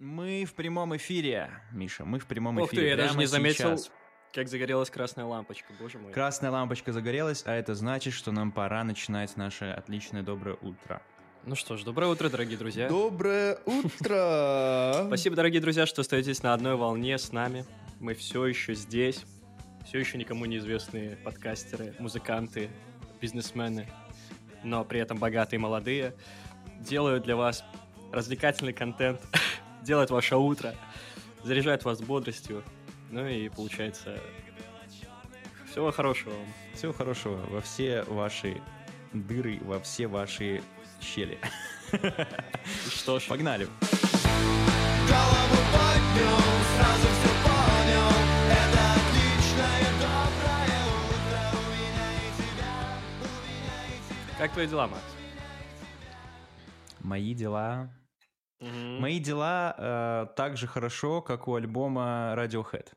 Мы в прямом эфире, Миша, мы в прямом Ух эфире. ты, я даже не заметил, сейчас. как загорелась красная лампочка, боже мой. Красная лампочка загорелась, а это значит, что нам пора начинать наше отличное доброе утро. Ну что ж, доброе утро, дорогие друзья. Доброе утро! Спасибо, дорогие друзья, что остаетесь на одной волне с нами. Мы все еще здесь, все еще никому неизвестные подкастеры, музыканты, бизнесмены, но при этом богатые и молодые, делают для вас развлекательный контент, делают ваше утро, заряжают вас бодростью, ну и получается всего хорошего вам. Всего хорошего во все ваши дыры, во все ваши щели. Что ж, Погнали! Голову поднял, сразу все понял Это отличное доброе утро У меня и тебя, у меня и тебя как твои дела, Макс? Мои дела... Мгм. Мои дела э, так же хорошо, как у альбома Radiohead.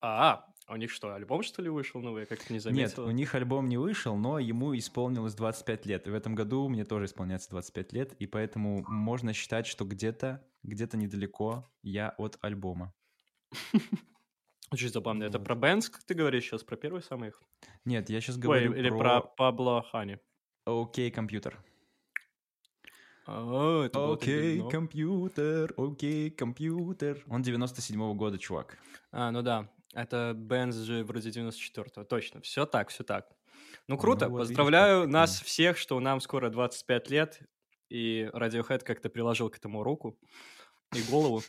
А, а у них что, альбом что ли вышел новый? Я как-то не Нет, заметил. у них альбом не вышел, но ему исполнилось 25 лет. И в этом году мне тоже исполняется 25 лет, и поэтому можно считать, что где-то, где-то недалеко я от альбома. Очень забавно. Это про Бенс, как ты говоришь сейчас, про первый самый их? Нет, я сейчас говорю или про про Пабло Хани. Окей, компьютер. А, это было так Окей, давно. компьютер, окей, компьютер. Он 97-го года, чувак. А, ну да. Это Бенз же вроде 94-го. Точно. Все так, все так. Ну круто. Ну вот видишь, Поздравляю как нас всех, что нам скоро 25 лет. И Radiohead как-то приложил к этому руку и голову.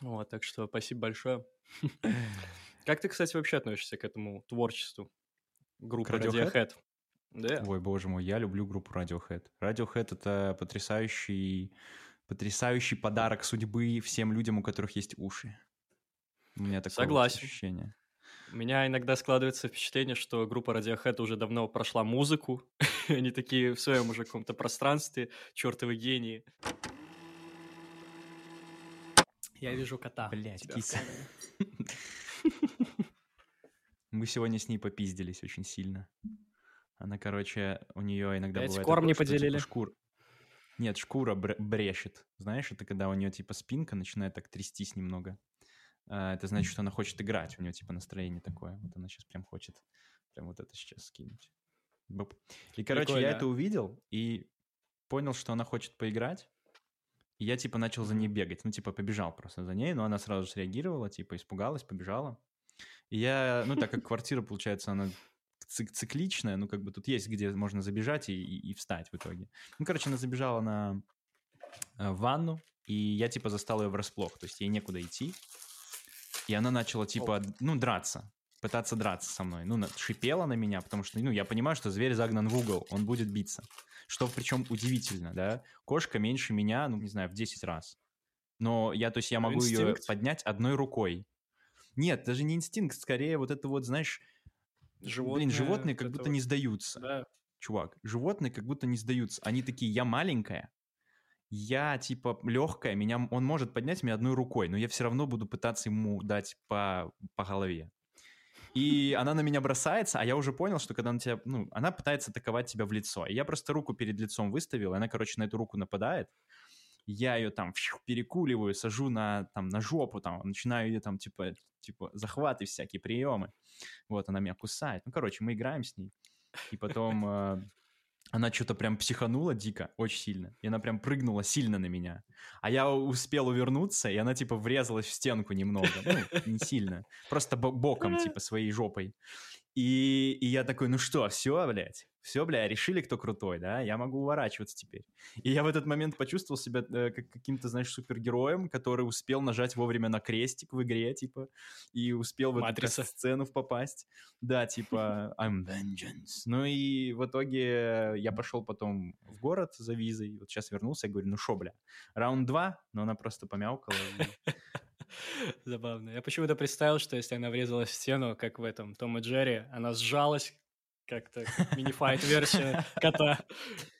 Вот, так что спасибо большое. Как ты, кстати, вообще относишься к этому творчеству группы Radiohead? Radiohead? Да. Ой, боже мой, я люблю группу Radiohead. Radiohead — это потрясающий, потрясающий подарок судьбы всем людям, у которых есть уши. У меня такое вот Согласен. ощущение. У меня иногда складывается впечатление, что группа Radiohead уже давно прошла музыку. Они такие в своем уже каком-то пространстве, чертовы гении. Я вижу кота. в киса. Мы сегодня с ней попиздились очень сильно. Она, короче, у нее иногда Опять бывает корм не типа, поделили? шкур- Нет, шкура бр- брешет. Знаешь, это когда у нее типа спинка начинает так трястись немного. А, Это значит, что она хочет играть. У нее типа настроение такое. Вот она сейчас прям хочет прям вот это сейчас скинуть. Бып. И, короче, я Прикольно. это увидел и понял, что она хочет поиграть. И я типа начал за ней бегать. Ну, типа, побежал просто за ней, но она сразу же среагировала, типа, испугалась, побежала. И я, ну, так как квартира, получается, она цик- цикличная, ну, как бы тут есть, где можно забежать и, и- и встать в итоге. Ну, короче, она забежала на э, ванну, и я, типа, застал ее врасплох, то есть ей некуда идти. И она начала, типа, ну, драться, пытаться драться со мной. Ну, шипела на меня, потому что, ну, я понимаю, что зверь загнан в угол, он будет биться. Что, причем, удивительно, да? Кошка меньше меня, ну, не знаю, в 10 раз. Но я, то есть, я Ну, могу ее инстинкт. поднять одной рукой. Нет, даже не инстинкт, скорее вот это вот, знаешь, Животное, блин, животные вот как будто вот. не сдаются. Да. Чувак, животные как будто не сдаются. Они такие, я маленькая, я типа легкая, меня, он может поднять меня одной рукой, но я все равно буду пытаться ему дать по, по голове. И она на меня бросается, а я уже понял, что когда она тебя, ну, она пытается атаковать тебя в лицо. И я просто руку перед лицом выставил, и она, короче, на эту руку нападает. Я ее там перекуливаю, сажу на, там, на жопу, там, начинаю ее там, типа, типа, захваты всякие, приемы. Вот, она меня кусает. Ну, короче, мы играем с ней. И потом э, она что-то прям психанула дико, очень сильно. И она прям прыгнула сильно на меня. А я успел увернуться, и она типа врезалась в стенку немного. Ну, не сильно. Просто бо- боком, типа, своей жопой. И, и я такой, ну что, все, блядь, все, бля, решили, кто крутой, да? Я могу уворачиваться теперь. И я в этот момент почувствовал себя э, как каким-то, знаешь, супергероем, который успел нажать вовремя на крестик в игре, типа, и успел в эту Матрица. сцену попасть. Да, типа, I'm vengeance. Ну и в итоге я пошел потом в город за визой. Вот сейчас вернулся, я говорю, ну шо, бля, раунд два, но она просто помяукала. Забавно. Я почему-то представил, что если она врезалась в стену, как в этом Том и Джерри, она сжалась как-то, как мини-файт-версия кота.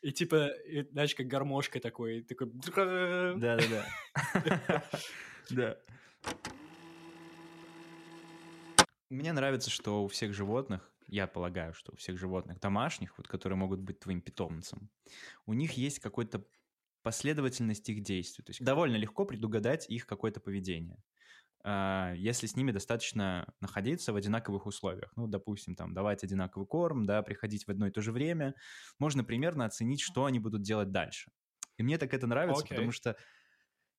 И типа, и, знаешь, как гармошка такой, такой... Да-да-да. Да. Мне нравится, что у всех животных, я полагаю, что у всех животных домашних, вот, которые могут быть твоим питомцем, у них есть какой-то последовательность их действий. То есть довольно легко предугадать их какое-то поведение. А, Если с ними достаточно находиться в одинаковых условиях. Ну, допустим, там, давать одинаковый корм, да, приходить в одно и то же время, можно примерно оценить, что они будут делать дальше. И мне так это нравится, Окей. потому что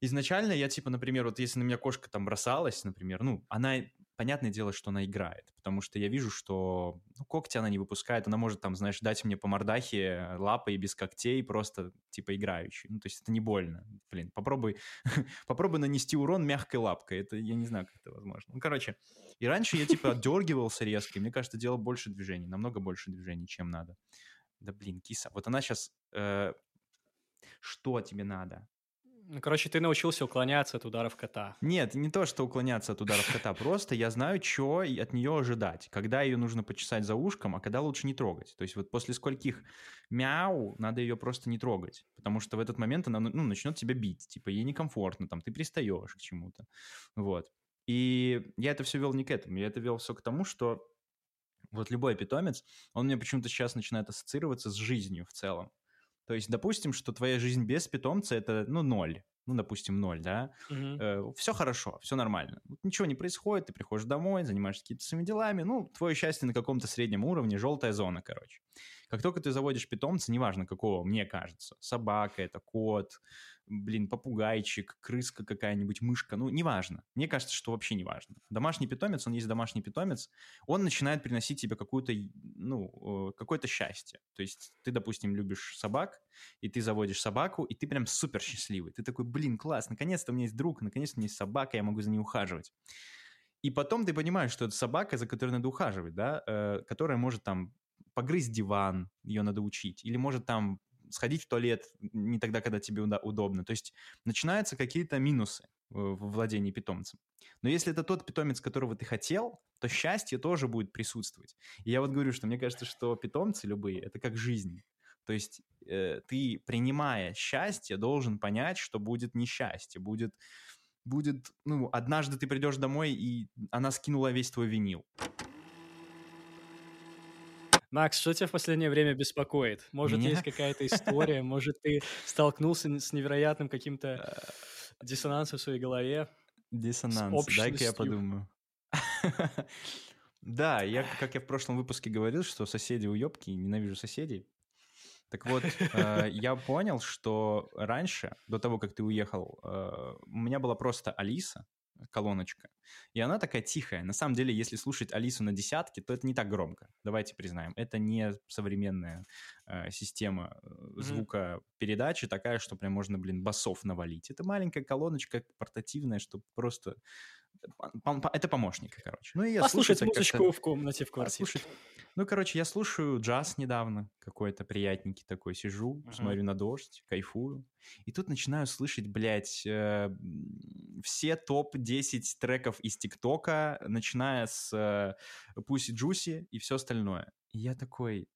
изначально я, типа, например, вот если на меня кошка там бросалась, например, ну, она, понятное дело, что она играет, потому что я вижу, что ну, когти она не выпускает, она может там, знаешь, дать мне по мордахе лапой без когтей, просто, типа, играющий. Ну, то есть это не больно. Блин, попробуй, попробуй нанести урон мягкой лапкой, это, я не знаю, как это возможно. Ну, короче, и раньше я, типа, отдергивался резко, мне кажется, делал больше движений, намного больше движений, чем надо. Да, блин, киса, вот она сейчас... что тебе надо? Ну, короче, ты научился уклоняться от ударов кота. Нет, не то, что уклоняться от ударов кота, просто я знаю, что от нее ожидать. Когда ее нужно почесать за ушком, а когда лучше не трогать. То есть вот после скольких мяу надо ее просто не трогать, потому что в этот момент она ну, начнет тебя бить, типа ей некомфортно, там ты пристаешь к чему-то. Вот. И я это все вел не к этому, я это вел все к тому, что вот любой питомец, он мне почему-то сейчас начинает ассоциироваться с жизнью в целом. То есть, допустим, что твоя жизнь без питомца это, ну, ноль. Ну, допустим, ноль, да. Мгм. все хорошо, все нормально. Вот ничего не происходит, ты приходишь домой, занимаешься какими-то своими делами. Ну, твое счастье на каком-то среднем уровне, желтая зона, короче. Как только ты заводишь питомца, неважно какого, мне кажется, собака это, кот, блин, попугайчик, крыска какая-нибудь, мышка, ну, неважно. Мне кажется, что вообще неважно. Домашний питомец, он есть домашний питомец, он начинает приносить тебе какую-то, ну, э, какое-то счастье. То есть ты, допустим, любишь собак, и ты заводишь собаку, и ты прям супер счастливый. Ты такой, блин, класс, наконец-то у меня есть друг, наконец-то у меня есть собака, я могу за ней ухаживать. И потом ты понимаешь, что это собака, за которой надо ухаживать, да, э, которая может там погрызть диван, ее надо учить, или может там сходить в туалет не тогда, когда тебе удобно. То есть начинаются какие-то минусы э, в владении питомцем. Но если это тот питомец, которого ты хотел, то счастье тоже будет присутствовать. И я вот говорю, что мне кажется, что питомцы любые — это как жизнь. То есть э, ты, принимая счастье, должен понять, что будет несчастье, будет, будет, ну, однажды ты придешь домой, и она скинула весь твой винил. Макс, что тебя в последнее время беспокоит? Может, Меня? есть какая-то история? Может, ты столкнулся с невероятным каким-то диссонансом в своей голове? Диссонанс. Дай-ка я подумаю. Да, я, как я в прошлом выпуске говорил, что соседи уебки, ненавижу соседей. Так вот, э, я понял, что раньше, до того, как ты уехал, э, у меня была просто Алиса, колоночка, и она такая тихая. На самом деле, если слушать Алису на десятке, то это не так громко. Давайте признаем, это не современная э, система э, звукопередачи такая, что прям можно, блин, басов навалить. Это маленькая колоночка портативная, что просто... Это помощник, короче. Ну и я Послушать слушаю это как-то- музычку в комнате, в квартире. Послушать. Ну, короче, я слушаю джаз недавно, какой-то приятненький такой, сижу, Мгм. смотрю на дождь, кайфую. И тут начинаю слышать, блядь, э, все топ-10 треков из ТикТока, начиная с э, Pussy Juicy и все остальное. И я такой,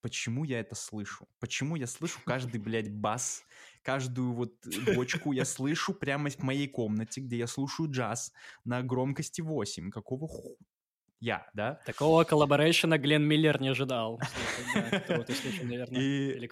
почему я это слышу? Почему я слышу каждый, блядь, бас, каждую вот бочку я слышу прямо в моей комнате, где я слушаю джаз на громкости 8. Какого ху... Я, да? Такого коллаборейшена Глен Миллер не ожидал.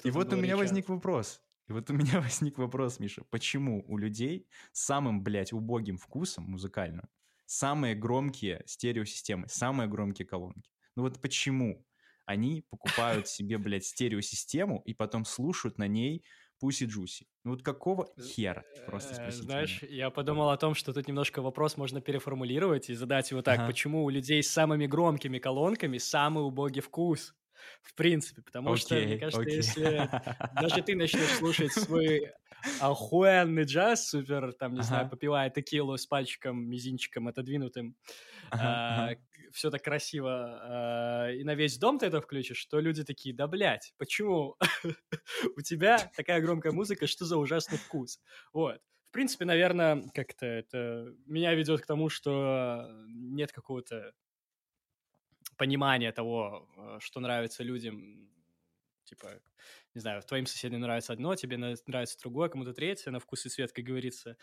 И, вот у меня возник вопрос. И вот у меня возник вопрос, Миша. Почему у людей с самым, блядь, убогим вкусом музыкальным самые громкие стереосистемы, самые громкие колонки? Ну вот почему они покупают себе, блядь, стереосистему и потом слушают на ней Pussy Juicy? Ну вот какого хера? Просто Э, спросите Знаешь, меня. я подумал о том, что тут немножко вопрос можно переформулировать и задать его так. Ага. Почему у людей с самыми громкими колонками самый убогий вкус? В принципе, потому что, мне кажется, окей. если даже ты начнешь слушать свой охуенный джаз, супер, там, не знаю, Ага. попивая текилу с пальчиком, мизинчиком отодвинутым, Ага, ага. все так красиво, а, и на весь дом ты это включишь, то люди такие, да, блядь, почему у тебя такая громкая музыка, что за ужасный вкус? Вот. В принципе, наверное, как-то это меня ведет к тому, что нет какого-то понимания того, э, что нравится людям. Типа, не знаю, твоим соседям нравится одно, тебе нравится другое, кому-то третье, на вкус и цвет, как говорится.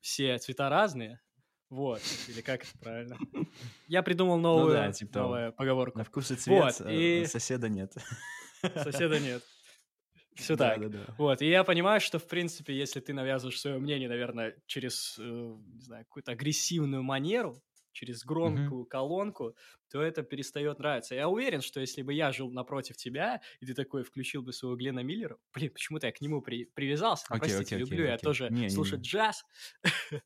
Все цвета разные. Вот. Или как это правильно? Я придумал новую, Ну да, типа новую поговорку. На вкус и цвет Вот, э, и- соседа нет. Соседа нет. Все так. Да-да-да. Вот, и я понимаю, что, в принципе, если ты навязываешь свое мнение, наверное, через, э, не знаю, какую-то агрессивную манеру, через громкую колонку, то это перестает нравиться. Я уверен, что если бы я жил напротив тебя, и ты такой включил бы своего Глена Миллера, блин, почему-то я к нему при- привязался, ну, Окей, простите, окей, окей, люблю я окей. тоже Не-не-не. слушать джаз,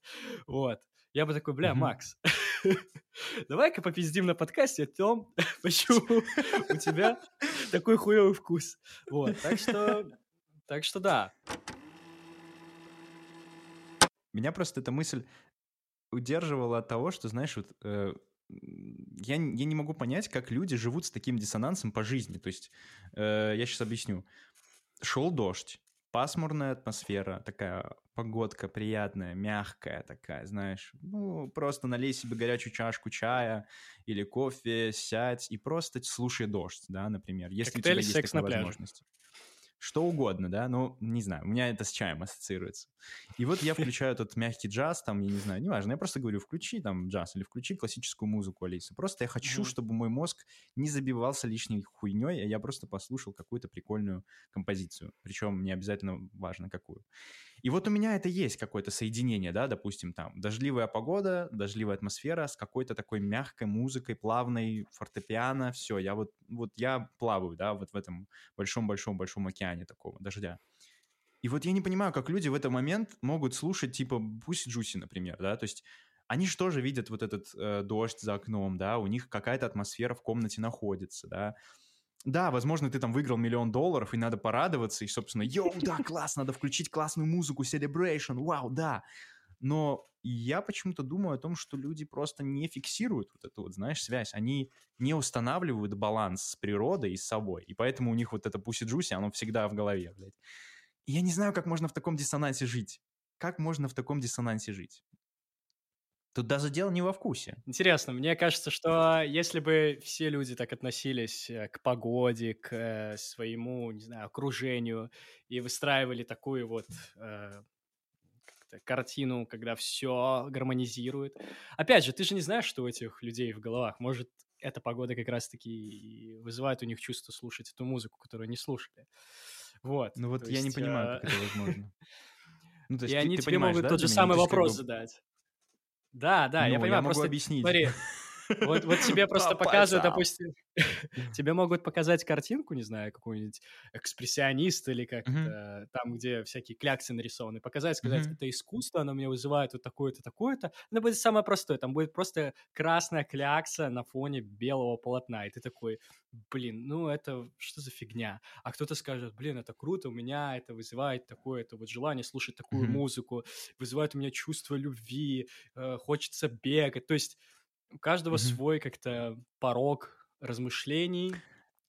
вот. Я бы такой, бля, Мгм. Макс, давай-ка попиздим на подкасте о том, почему у тебя такой хуевый вкус. Вот, так что, так что да. Меня просто эта мысль удерживала от того, что, знаешь, вот э, я, я не могу понять, как люди живут с таким диссонансом по жизни. То есть, э, я сейчас объясню. Шел дождь, пасмурная атмосфера, такая погодка приятная, мягкая такая, знаешь. Ну, просто налей себе горячую чашку чая или кофе, сядь и просто слушай дождь, да, например, если у тебя Коктейль есть «Секс такая на пляже». возможность. Что угодно, да, ну, не знаю, у меня это с чаем ассоциируется. И вот я включаю этот мягкий джаз, там, я не знаю, неважно, я просто говорю, включи там джаз или включи классическую музыку, Алиса. Просто я хочу, Мгм. чтобы мой мозг не забивался лишней хуйней, а я просто послушал какую-то прикольную композицию. Причем не обязательно важно какую. И вот у меня это есть какое-то соединение, да, допустим, там, дождливая погода, дождливая атмосфера с какой-то такой мягкой музыкой, плавной, фортепиано, все, я вот, вот я плаваю, да, вот в этом большом-большом-большом океане такого дождя. И вот я не понимаю, как люди в этот момент могут слушать, типа, пусть Джуси, например, да, то есть они же тоже видят вот этот э, дождь за окном, да, у них какая-то атмосфера в комнате находится, да. Да, возможно, ты там выиграл миллион долларов, и надо порадоваться, и, собственно, йоу, да, класс, надо включить классную музыку, celebration, вау, да. Но я почему-то думаю о том, что люди просто не фиксируют вот эту вот, знаешь, связь. Они не устанавливают баланс с природой и с собой. И поэтому у них вот это пуси джуси, оно всегда в голове, блядь. И я не знаю, как можно в таком диссонансе жить. Как можно в таком диссонансе жить? Тут даже дело не во вкусе. Интересно, мне кажется, что если бы все люди так относились э, к погоде, к э, своему, не знаю, окружению и выстраивали такую вот э, картину, когда все гармонизирует. Опять же, ты же не знаешь, что у этих людей в головах. Может, эта погода как раз-таки и вызывает у них чувство слушать эту музыку, которую они слушали. Вот. Ну вот я не есть, понимаю, э, как это возможно. Ну, то И ты- они ты тебе могут да, тот же самый как вопрос бы- задать. Да, да, я Ну, понимаю, могу просто объяснить. смотри, вот, вот тебе просто По показывают, пальцам. допустим, тебе могут показать картинку, не знаю, какой-нибудь экспрессионист или как Мгм. это, там, где всякие кляксы нарисованы, показать, сказать, Мгм. это искусство, оно меня вызывает вот такое-то, такое-то. Это будет самое простое, там будет просто красная клякса на фоне белого полотна, и ты такой, блин, ну это что за фигня? А кто-то скажет, блин, это круто, у меня это вызывает такое-то вот желание слушать такую Мгм. музыку, вызывает у меня чувство любви, э, хочется бегать. То есть у каждого Мгм. свой как-то порог размышлений,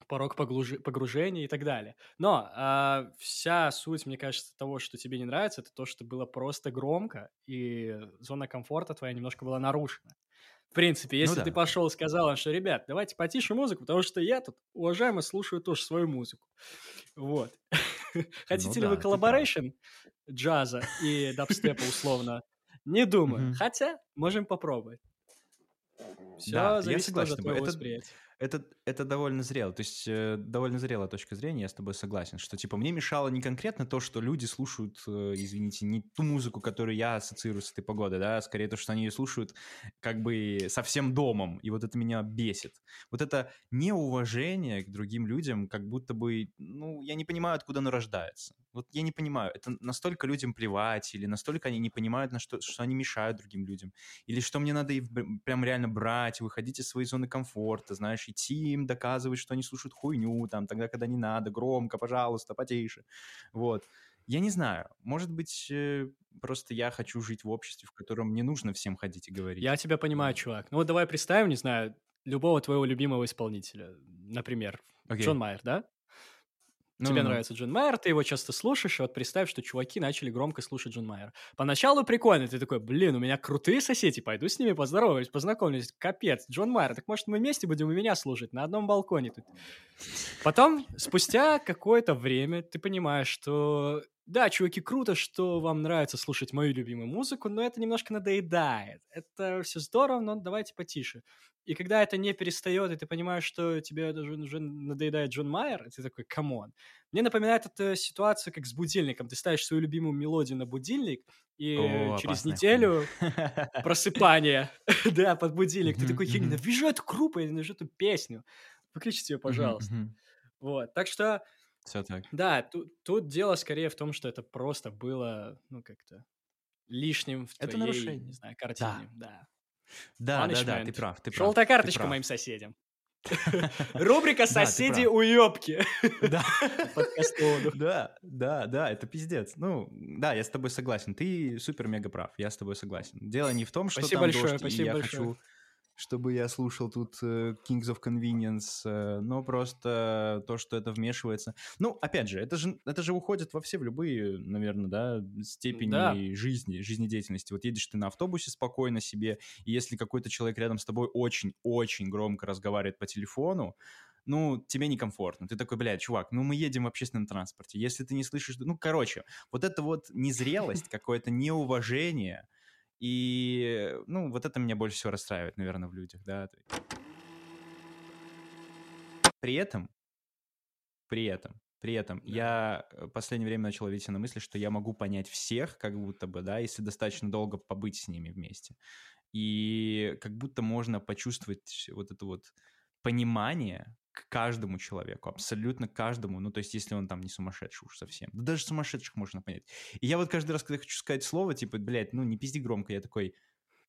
порог поглужи- погружения и так далее. Но а, вся суть, мне кажется, того, что тебе не нравится, это то, что было просто громко, и зона комфорта твоя немножко была нарушена. В принципе, если Ну да. ты пошел и сказал, что, ребят, давайте потише музыку, потому что я тут, уважаемо, слушаю тоже свою музыку. Вот. Хотите ли вы collaboration джаза и дабстепа условно? Не думаю. Хотя, можем попробовать. Все Да, я зависит согласен тоже с от твоего Это- восприятия. Это, это довольно зрело. То есть э, довольно зрелая точка зрения, я с тобой согласен, что типа мне мешало не конкретно то, что люди слушают, э, извините, не ту музыку, которую я ассоциирую с этой погодой, да, а скорее то, что они ее слушают как бы со всем домом, и вот это меня бесит. Вот это неуважение к другим людям, как будто бы, ну, я не понимаю, откуда оно рождается. Вот я не понимаю, это настолько людям плевать, или настолько они не понимают, на что, что они мешают другим людям, или что мне надо прям реально брать, выходить из своей зоны комфорта, знаешь, идти им доказывать, что они слушают хуйню, там, тогда, когда не надо, громко, пожалуйста, потише, вот. Я не знаю, может быть, э, просто я хочу жить в обществе, в котором не нужно всем ходить и говорить. Я тебя понимаю, чувак. Ну вот давай представим, не знаю, любого твоего любимого исполнителя. Например, Окей. Джон Майер, да? Ну, Тебе ну, ну. нравится Джон Майер, ты его часто слушаешь, и вот представь, что чуваки начали громко слушать Джон Майер. Поначалу прикольно, ты такой, блин, у меня крутые соседи, пойду с ними поздороваюсь, познакомлюсь. Капец, Джон Майер, так может мы вместе будем у меня слушать на одном балконе тут. Потом, спустя какое-то время, ты понимаешь, что да, чуваки, круто, что вам нравится слушать мою любимую музыку, но это немножко надоедает. Это все здорово, но давайте потише. И когда это не перестает, и ты понимаешь, что тебе даже уже надоедает Джон Майер, ты такой, come on. Мне напоминает эта ситуация, как с будильником. Ты ставишь свою любимую мелодию на будильник, и О, через неделю просыпание, да, под будильник. Ты такой, я ненавижу эту группу, я ненавижу эту песню. Выключите ее, пожалуйста. Вот, так что, Все так. да, тут, тут дело скорее в том, что это просто было, ну, как-то лишним в Это твоей, нарушение. не знаю, картине. Да. Да, да, да, ты Punishment. прав, ты прав. Желтая ты карточка прав. моим соседям. Рубрика Да, ты «Соседи уёбки». Да. Да, да, да, это пиздец. Ну, да, я с тобой согласен. Ты супер-мега прав, я с тобой согласен. Дело не в том, что там дождь, и я большое. хочу, чтобы я слушал тут э, Kings of Convenience, э, но просто то, что это вмешивается. Ну, опять же, это же, это же уходит во все, в любые, наверное, да, степени Да. жизни, жизнедеятельности. Вот едешь ты на автобусе спокойно себе, и если какой-то человек рядом с тобой очень-очень громко разговаривает по телефону, ну, тебе некомфортно. Ты такой, блядь, чувак, ну мы едем в общественном транспорте. Если ты не слышишь... Ну, короче, вот это вот незрелость, какое-то неуважение, и, ну, вот это меня больше всего расстраивает, наверное, в людях, да. При этом, при этом, при этом, я э, в последнее время начал ловить себя на мысли, что я могу понять всех, как будто бы, да, если достаточно долго побыть с ними вместе. И как будто можно почувствовать вот это вот понимание к каждому человеку, абсолютно каждому, ну, то есть, если он там не сумасшедший уж совсем. Да даже сумасшедших можно понять. И я вот каждый раз, когда хочу сказать слово, типа, блядь, ну, не пизди громко, я такой,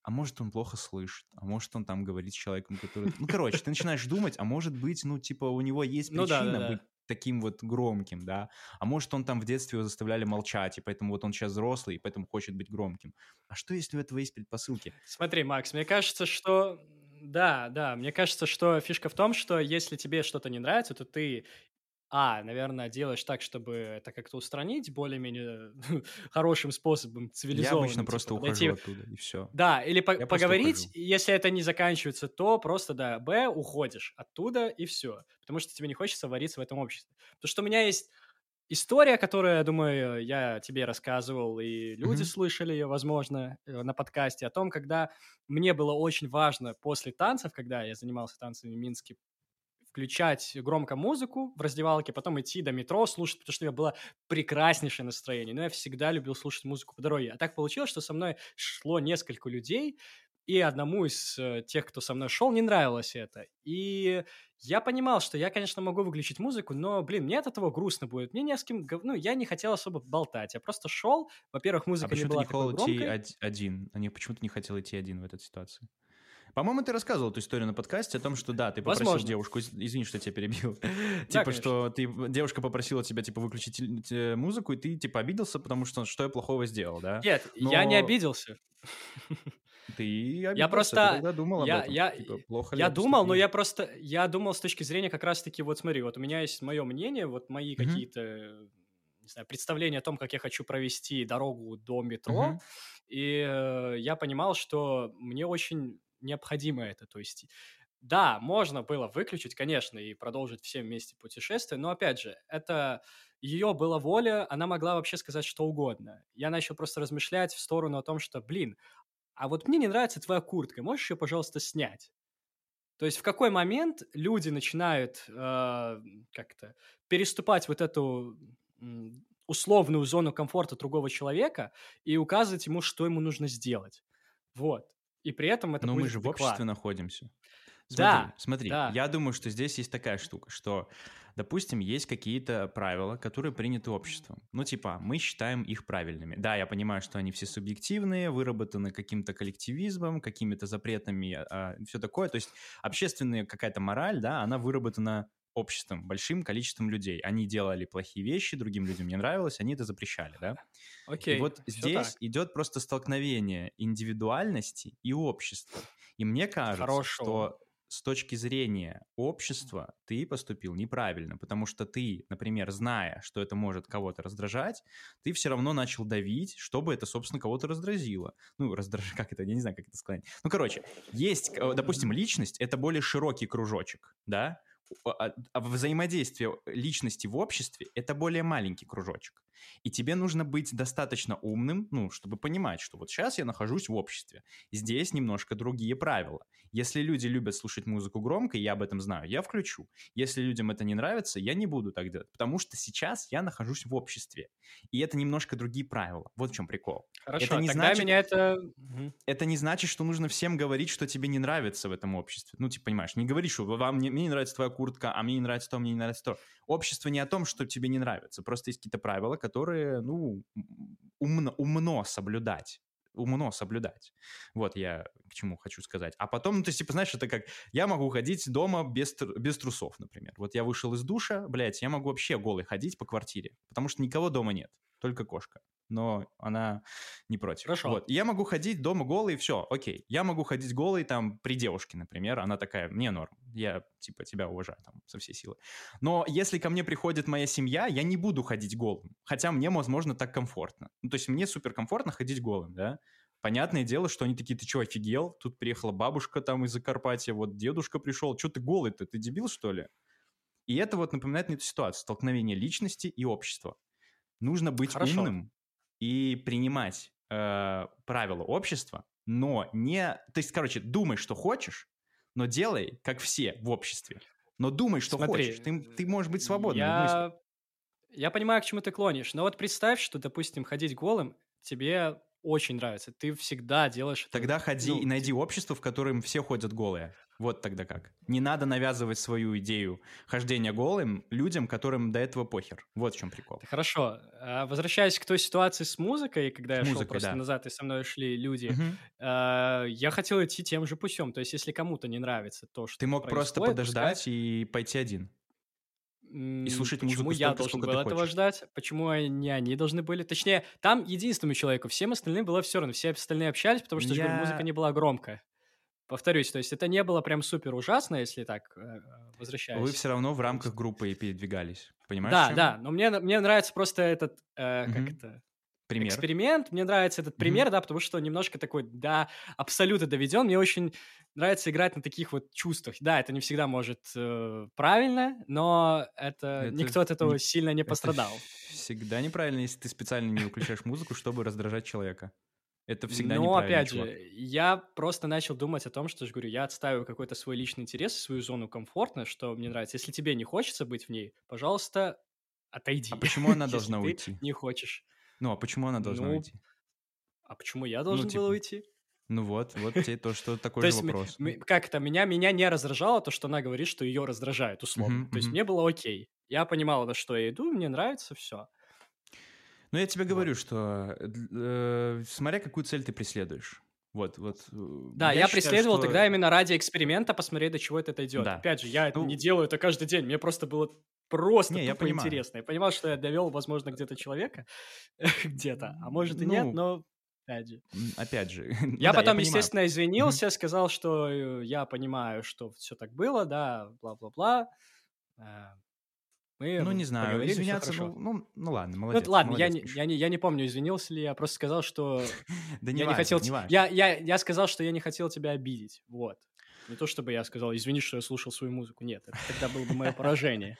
а может, он плохо слышит, а может, он там говорит с человеком, который... Ну, короче, ты начинаешь думать, а может быть, ну, типа, у него есть Ну да, причина да, да. быть таким вот громким, да, а может, он там в детстве его заставляли молчать, и поэтому вот он сейчас взрослый, и поэтому хочет быть громким. А что, если у этого есть предпосылки? Смотри, Макс, мне кажется, что... Да, да, мне кажется, что фишка в том, что если тебе что-то не нравится, то ты, а, наверное, делаешь так, чтобы это как-то устранить более-менее хорошим способом, Я цивилизованным. обычно просто типа, подойти- ухожу оттуда, и все. Да, или по- Я просто поговорить, если это не заканчивается, то просто, да, Б, уходишь оттуда, и все. Потому что тебе не хочется вариться в этом обществе. Потому что у меня есть история, которую, я думаю, я тебе рассказывал, и люди Мгм. слышали ее, возможно, э, на подкасте, о том, когда мне было очень важно после танцев, когда я занимался танцами в Минске, включать громко музыку в раздевалке, потом идти до метро, слушать, потому что у меня было прекраснейшее настроение. Но я всегда любил слушать музыку по дороге. А так получилось, что со мной шло несколько людей, и одному из э, тех, кто со мной шел, не нравилось это. И я понимал, что я, конечно, могу выключить музыку, но, блин, мне от этого грустно будет. Мне не с кем... Ну, я не хотел особо болтать. Я просто шел. Во-первых, А музыка не почему ты была не хотел такой идти громкой. од- один? А не, почему ты не хотел идти один в этой ситуации? По-моему, ты рассказывал эту историю на подкасте о том, что да, ты попросил Возможно. девушку, из- извини, что я тебя перебил, типа, что ты, девушка попросила тебя, типа, выключить музыку, и ты, типа, обиделся, потому что что я плохого сделал, да? Нет, я не обиделся. Ты обиделся, просто- ты тогда думал я- об этом. я- типа, плохо Я думал, но я просто, я думал с точки зрения как раз-таки, вот смотри, вот у меня есть мое мнение, вот мои Мгм. какие-то, не знаю, представления о том, как я хочу провести дорогу до метро, Мгм. и э, я понимал, что мне очень необходимо это, то есть да, можно было выключить, конечно, и продолжить все вместе путешествие, но, опять же, это ее была воля, она могла вообще сказать что угодно. Я начал просто размышлять в сторону о том, что, блин, а вот мне не нравится твоя куртка, можешь ее, пожалуйста, снять? То есть в какой момент люди начинают э, как-то переступать вот эту условную зону комфорта другого человека и указывать ему, что ему нужно сделать. Вот. И при этом это Но мы будет же в адекватно. обществе находимся. Смотри, Да, смотри, да. я думаю, что здесь есть такая штука, что, допустим, есть какие-то правила, которые приняты обществом. Ну, типа, мы считаем их правильными. Да, я понимаю, что они все субъективные, выработаны каким-то коллективизмом, какими-то запретами, все такое. То есть общественная какая-то мораль, да, она выработана обществом, большим количеством людей. Они делали плохие вещи, другим людям не нравилось, они это запрещали, да? Окей. И вот здесь так. идет просто столкновение индивидуальности и общества. И мне кажется, Хорошо. что с точки зрения общества ты поступил неправильно, потому что ты, например, зная, что это может кого-то раздражать, ты все равно начал давить, чтобы это, собственно, кого-то раздразило. Ну, раздражать, как это, я не знаю, как это сказать. Ну, короче, есть, э, допустим, личность — это более широкий кружочек, да? А- а взаимодействие личности в обществе — это более маленький кружочек. И тебе нужно быть достаточно умным, ну, чтобы понимать, что вот сейчас я нахожусь в обществе. Здесь немножко другие правила. Если люди любят слушать музыку громко, и я об этом знаю, я включу. Если людям это не нравится, я не буду так делать, потому что сейчас я нахожусь в обществе. И это немножко другие правила. Вот в чем прикол. Хорошо, Это не тогда значит- меня это... Это не значит, что нужно всем говорить, что тебе не нравится в этом обществе. Ну, типа, понимаешь, не говори, что вам не, мне не нравится твоя куртка, а мне не нравится то, мне не нравится то. Общество не о том, что тебе не нравится. Просто есть какие-то правила, которые, ну, умно, умно соблюдать. Умно соблюдать. Вот я к чему хочу сказать. А потом, ну, то есть, типа, знаешь, это как... Я могу ходить дома без, без трусов, например. Вот я вышел из душа, блядь, я могу вообще голый ходить по квартире, потому что никого дома нет, только кошка. Но она не против. Хорошо. Вот. И я могу ходить дома голый, все, окей. Я могу ходить голый там при девушке, например. Она такая, мне норм. Я, типа, тебя уважаю там со всей силы. Но если ко мне приходит моя семья, я не буду ходить голым. Хотя мне, возможно, так комфортно. Ну, то есть мне супер комфортно ходить голым, да. Понятное дело, что они такие, ты что, офигел? Тут приехала бабушка там из Закарпатья, вот дедушка пришел. Что ты голый-то? Ты дебил, что ли? И это вот напоминает мне эту ситуацию. Столкновение личности и общества. Нужно быть Хорошо. умным и принимать э, правила общества, но не... То есть, короче, думай, что хочешь, но делай, как все в обществе. Но думай, что Смотри, хочешь. Ты, ты можешь быть свободным я... я понимаю, к чему ты клонишь. Но вот представь, что, допустим, ходить голым тебе очень нравится. Ты всегда делаешь это. Тогда ходи ну, и найди общество, в котором все ходят голые. Вот тогда как. Не надо навязывать свою идею хождения голым людям, которым до этого похер. Вот в чем прикол. Хорошо. А, Возвращаясь к той ситуации с музыкой, когда я С шел музыкой, просто да. назад, и со мной шли люди, а, я хотел идти тем же путем. То есть, если кому-то не нравится то, что Ты мог просто подождать пускай- и пойти один. М, слушать Почему музыку я столько, должен был этого хочешь. ждать? Почему не они должны были? Точнее, там единственному человеку, всем остальным было все равно. Все остальные общались, потому что, я... говорю, музыка не была громкая. Повторюсь, то есть это не было прям супер ужасно, если так э, э, возвращаясь. Вы все равно в рамках группы и передвигались. Понимаешь? Да, чем? да, но мне, мне нравится просто этот, э, как Мгм. это, Пример. эксперимент. Мне нравится этот пример, да, потому что немножко такой до абсолюта доведен. Мне очень нравится играть на таких вот чувствах. Да, это не всегда может э, правильно, но это, Это никто от этого не- сильно не Это пострадал. Всегда неправильно, если ты специально не выключаешь музыку, чтобы раздражать человека. Это всегда Но опять чувак. же, я просто начал думать о том, что, же говорю, я отстаиваю какой-то свой личный интерес, свою зону комфорта, что мне нравится. Если тебе не хочется быть в ней, пожалуйста, отойди. А почему она должна уйти? Не хочешь. Ну, а почему она должна Ну, уйти? А почему я должен типа, был уйти? Ну вот, вот тебе то, что такой То же вопрос. ми- как это, меня, меня не раздражало то, что она говорит, что ее раздражает, условно. То есть мгм. мне было окей. Я понимал, на что я иду, мне нравится, все. Ну, я тебе говорю, что э, э, смотря какую цель ты преследуешь. Вот, вот. э, Да, я, считаю, преследовал что- тогда именно ради эксперимента посмотреть, до чего это дойдет. Да. Опять же, я это Ну- не делаю это каждый день. Мне просто было просто Не, я понимаю. интересно. Я понимал, что я довел, возможно, где-то человека, где-то, а может и нет, Ну, но опять же. Опять же. ну Я да, потом, естественно, извинился, сказал, что э, я понимаю, что все так было, да, бла-бла-бла. Мы Ну, не знаю, извиняться, ну, ну, ну ладно, Ну, молодец. ладно, я молодец, не, Миша. я, не, я не помню, извинился ли я, просто сказал, что Да я не хотел... не. Я, я, я сказал, что я не хотел тебя обидеть, вот. Не то, чтобы я сказал, извини, что я слушал свою музыку. Нет, это тогда было бы мое поражение.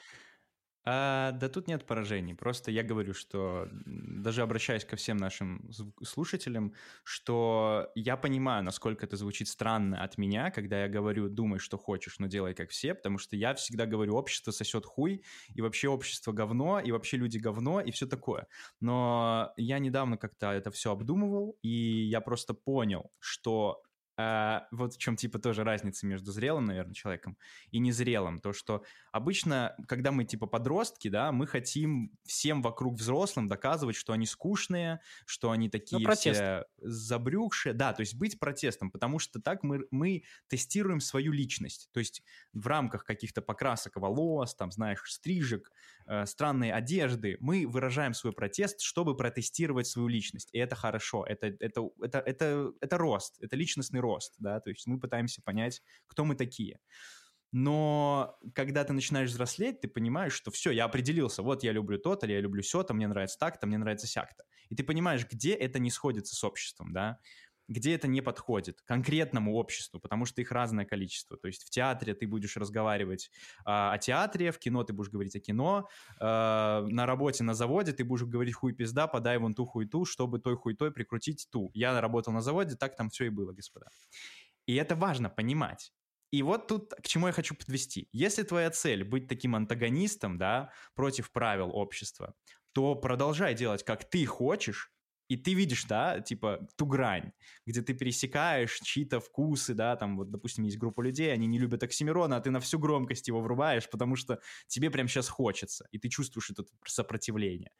А, да тут нет поражений. Просто я говорю, что даже обращаясь ко всем нашим слушателям, что я понимаю, насколько это звучит странно от меня, когда я говорю, думай, что хочешь, но делай как все, потому что я всегда говорю, общество сосет хуй, и вообще общество говно, и вообще люди говно, и все такое. Но я недавно как-то это все обдумывал, и я просто понял, что а, вот в чем типа тоже разница между зрелым, наверное, человеком и незрелым. То, что обычно, когда мы типа подростки, да, мы хотим всем вокруг взрослым доказывать, что они скучные, что они такие протест. все забрюкшие. Да, то есть быть протестом, потому что так мы, мы тестируем свою личность. То есть в рамках каких-то покрасок волос, там, знаешь, стрижек, э, странной одежды, мы выражаем свой протест, чтобы протестировать свою личность. И это хорошо, это, это, это, это, это рост, это личностный рост, да, то есть мы пытаемся понять, кто мы такие. Но когда ты начинаешь взрослеть, ты понимаешь, что все, я определился, вот я люблю то-то, или я люблю все-то, мне нравится так-то, мне нравится сяк-то. И ты понимаешь, где это не сходится с обществом, да. Где это не подходит конкретному обществу, потому что их разное количество. То есть в театре ты будешь разговаривать а, о театре, в кино ты будешь говорить о кино, а, на работе, на заводе ты будешь говорить хуй пизда, подай вон ту хуйту, чтобы той хуйтой прикрутить ту. Я работал на заводе, так там все и было, господа. И это важно понимать. И вот тут к чему я хочу подвести. Если твоя цель быть таким антагонистом, да, против правил общества, то продолжай делать, как ты хочешь, и ты видишь, да, типа, ту грань, где ты пересекаешь чьи-то вкусы, да, там, вот, допустим, есть группа людей, они не любят Оксимирона, а ты на всю громкость его врубаешь, потому что тебе прямо сейчас хочется, и ты чувствуешь это сопротивление.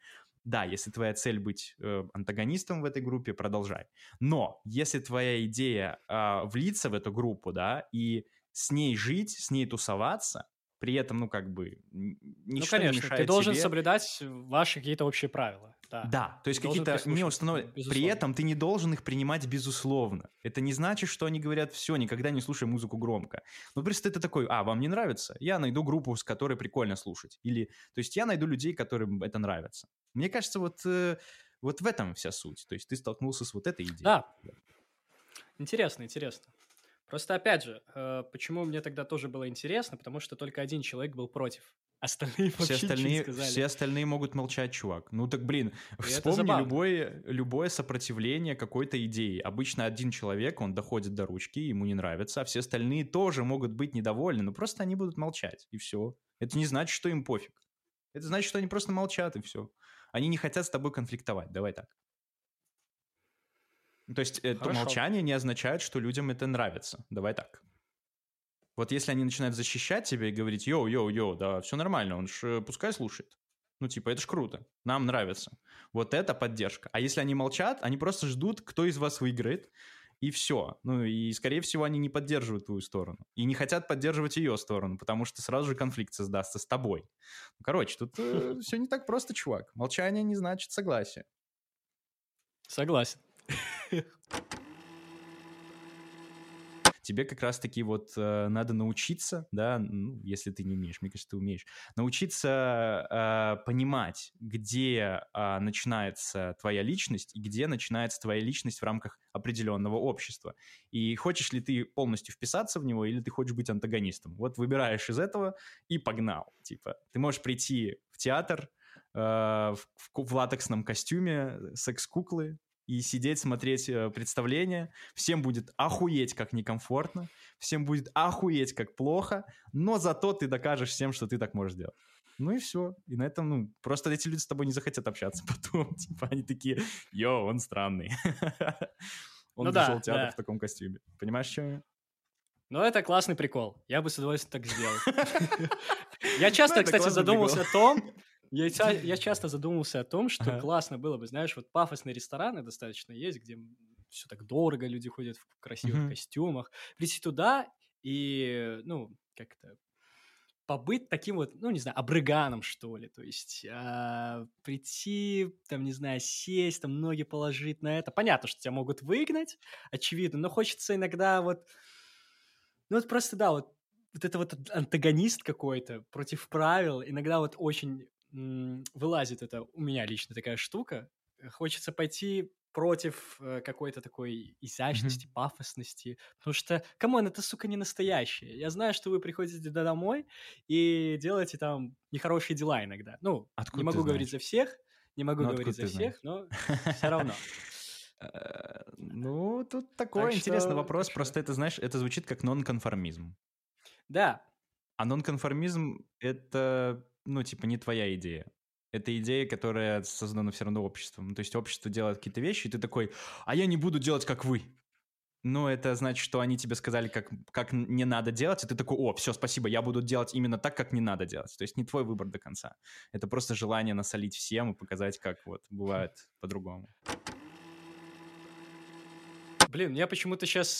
Да, если твоя цель быть э, антагонистом в этой группе, продолжай. Но если твоя идея э, влиться в эту группу, да, и с ней жить, с ней тусоваться, при этом, ну, как бы, Ну, ничто не конечно, мешает ты должен тебе- соблюдать ваши какие-то общие правила. Да. Да, то есть какие-то не установлены. При этом ты не должен их принимать безусловно. Это не значит, что они говорят, все, никогда не слушай музыку громко. Ну, просто ты такой, а, вам не нравится? Я найду группу, с которой прикольно слушать. Или, то есть я найду людей, которым это нравится. Мне кажется, вот, э, вот в этом вся суть. То есть ты столкнулся с вот этой идеей. Да. Интересно, интересно. Просто опять же, э, почему мне тогда тоже было интересно, потому что только один человек был против. Остальные Все остальные, сказали. все остальные могут молчать, чувак. Ну так, блин, это вспомни любое, любое сопротивление какой-то идеи. Обычно один человек, он доходит до ручки, ему не нравится, а все остальные тоже могут быть недовольны, но просто они будут молчать, и все. Это не значит, что им пофиг. Это значит, что они просто молчат, и все. Они не хотят с тобой конфликтовать, давай так. То есть это Хорошо. молчание не означает, что людям это нравится. Давай так. Вот если они начинают защищать тебя и говорить, yo, yo, yo, да, все нормально, он ж э, пускай слушает. Ну, типа, это ж круто, нам нравится. Вот это поддержка. А если они молчат, они просто ждут, кто из вас выиграет, и все. Ну, и, скорее всего, они не поддерживают твою сторону. И не хотят поддерживать ее сторону, потому что сразу же конфликт создастся с тобой. Ну, короче, тут все не так просто, чувак. Молчание не значит согласие. Согласен. тебе как раз-таки вот э, надо научиться, да, ну, если ты не умеешь, мне кажется, ты умеешь, научиться э, понимать, где э, начинается твоя личность и где начинается твоя личность в рамках определенного общества. И хочешь ли ты полностью вписаться в него, или ты хочешь быть антагонистом. Вот выбираешь из этого и погнал. Типа, ты можешь прийти в театр э, в, в- латексном костюме, секс-куклы, и сидеть, смотреть э, представление. Всем будет охуеть, как некомфортно. Всем будет охуеть, как плохо. Но зато ты докажешь всем, что ты так можешь делать. Ну и все. И на этом, ну, просто эти люди с тобой не захотят общаться потом. Типа они такие, йо, он странный. Он Ну да, пришел в театр да. в таком костюме. Понимаешь, что я? Но это классный прикол. Я бы с удовольствием так сделал. Я часто, Ну, кстати, задумывался о том, я, я часто задумывался о том, что Ага. классно было бы, знаешь, вот пафосные рестораны достаточно есть, где все так дорого, люди ходят в красивых Мгм. костюмах. Прийти туда и, ну, как-то побыть таким вот, ну, не знаю, абрыганом, что ли. То есть а, прийти, там, не знаю, сесть, там, ноги положить на это. Понятно, что тебя могут выгнать, очевидно, но хочется иногда вот... Ну, вот просто, да, вот, вот это вот антагонист какой-то против правил. Иногда вот очень вылазит это у меня лично такая штука. Хочется пойти против э, какой-то такой изящности, пафосности. Потому что, come on, это, сука, не настоящее. Я знаю, что вы приходите домой и делаете там нехорошие дела иногда. Ну, Откуда не могу говорить знаешь? за всех, не могу Ну, говорить за всех, но все равно. Э, Ну, тут такой Так интересный вопрос. Просто это, знаешь, это звучит как нонконформизм. Да, А нонконформизм — это, ну, типа, не твоя идея. Это идея, которая создана все равно обществом. Ну, То есть общество делает какие-то вещи, и ты такой, а я не буду делать, как вы. Ну, это значит, что они тебе сказали, как, как не надо делать, и ты такой, о, все, спасибо, я буду делать именно так, как не надо делать. То есть не твой выбор до конца. Это просто желание насолить всем и показать, как вот бывает по-другому. Блин, мне почему-то сейчас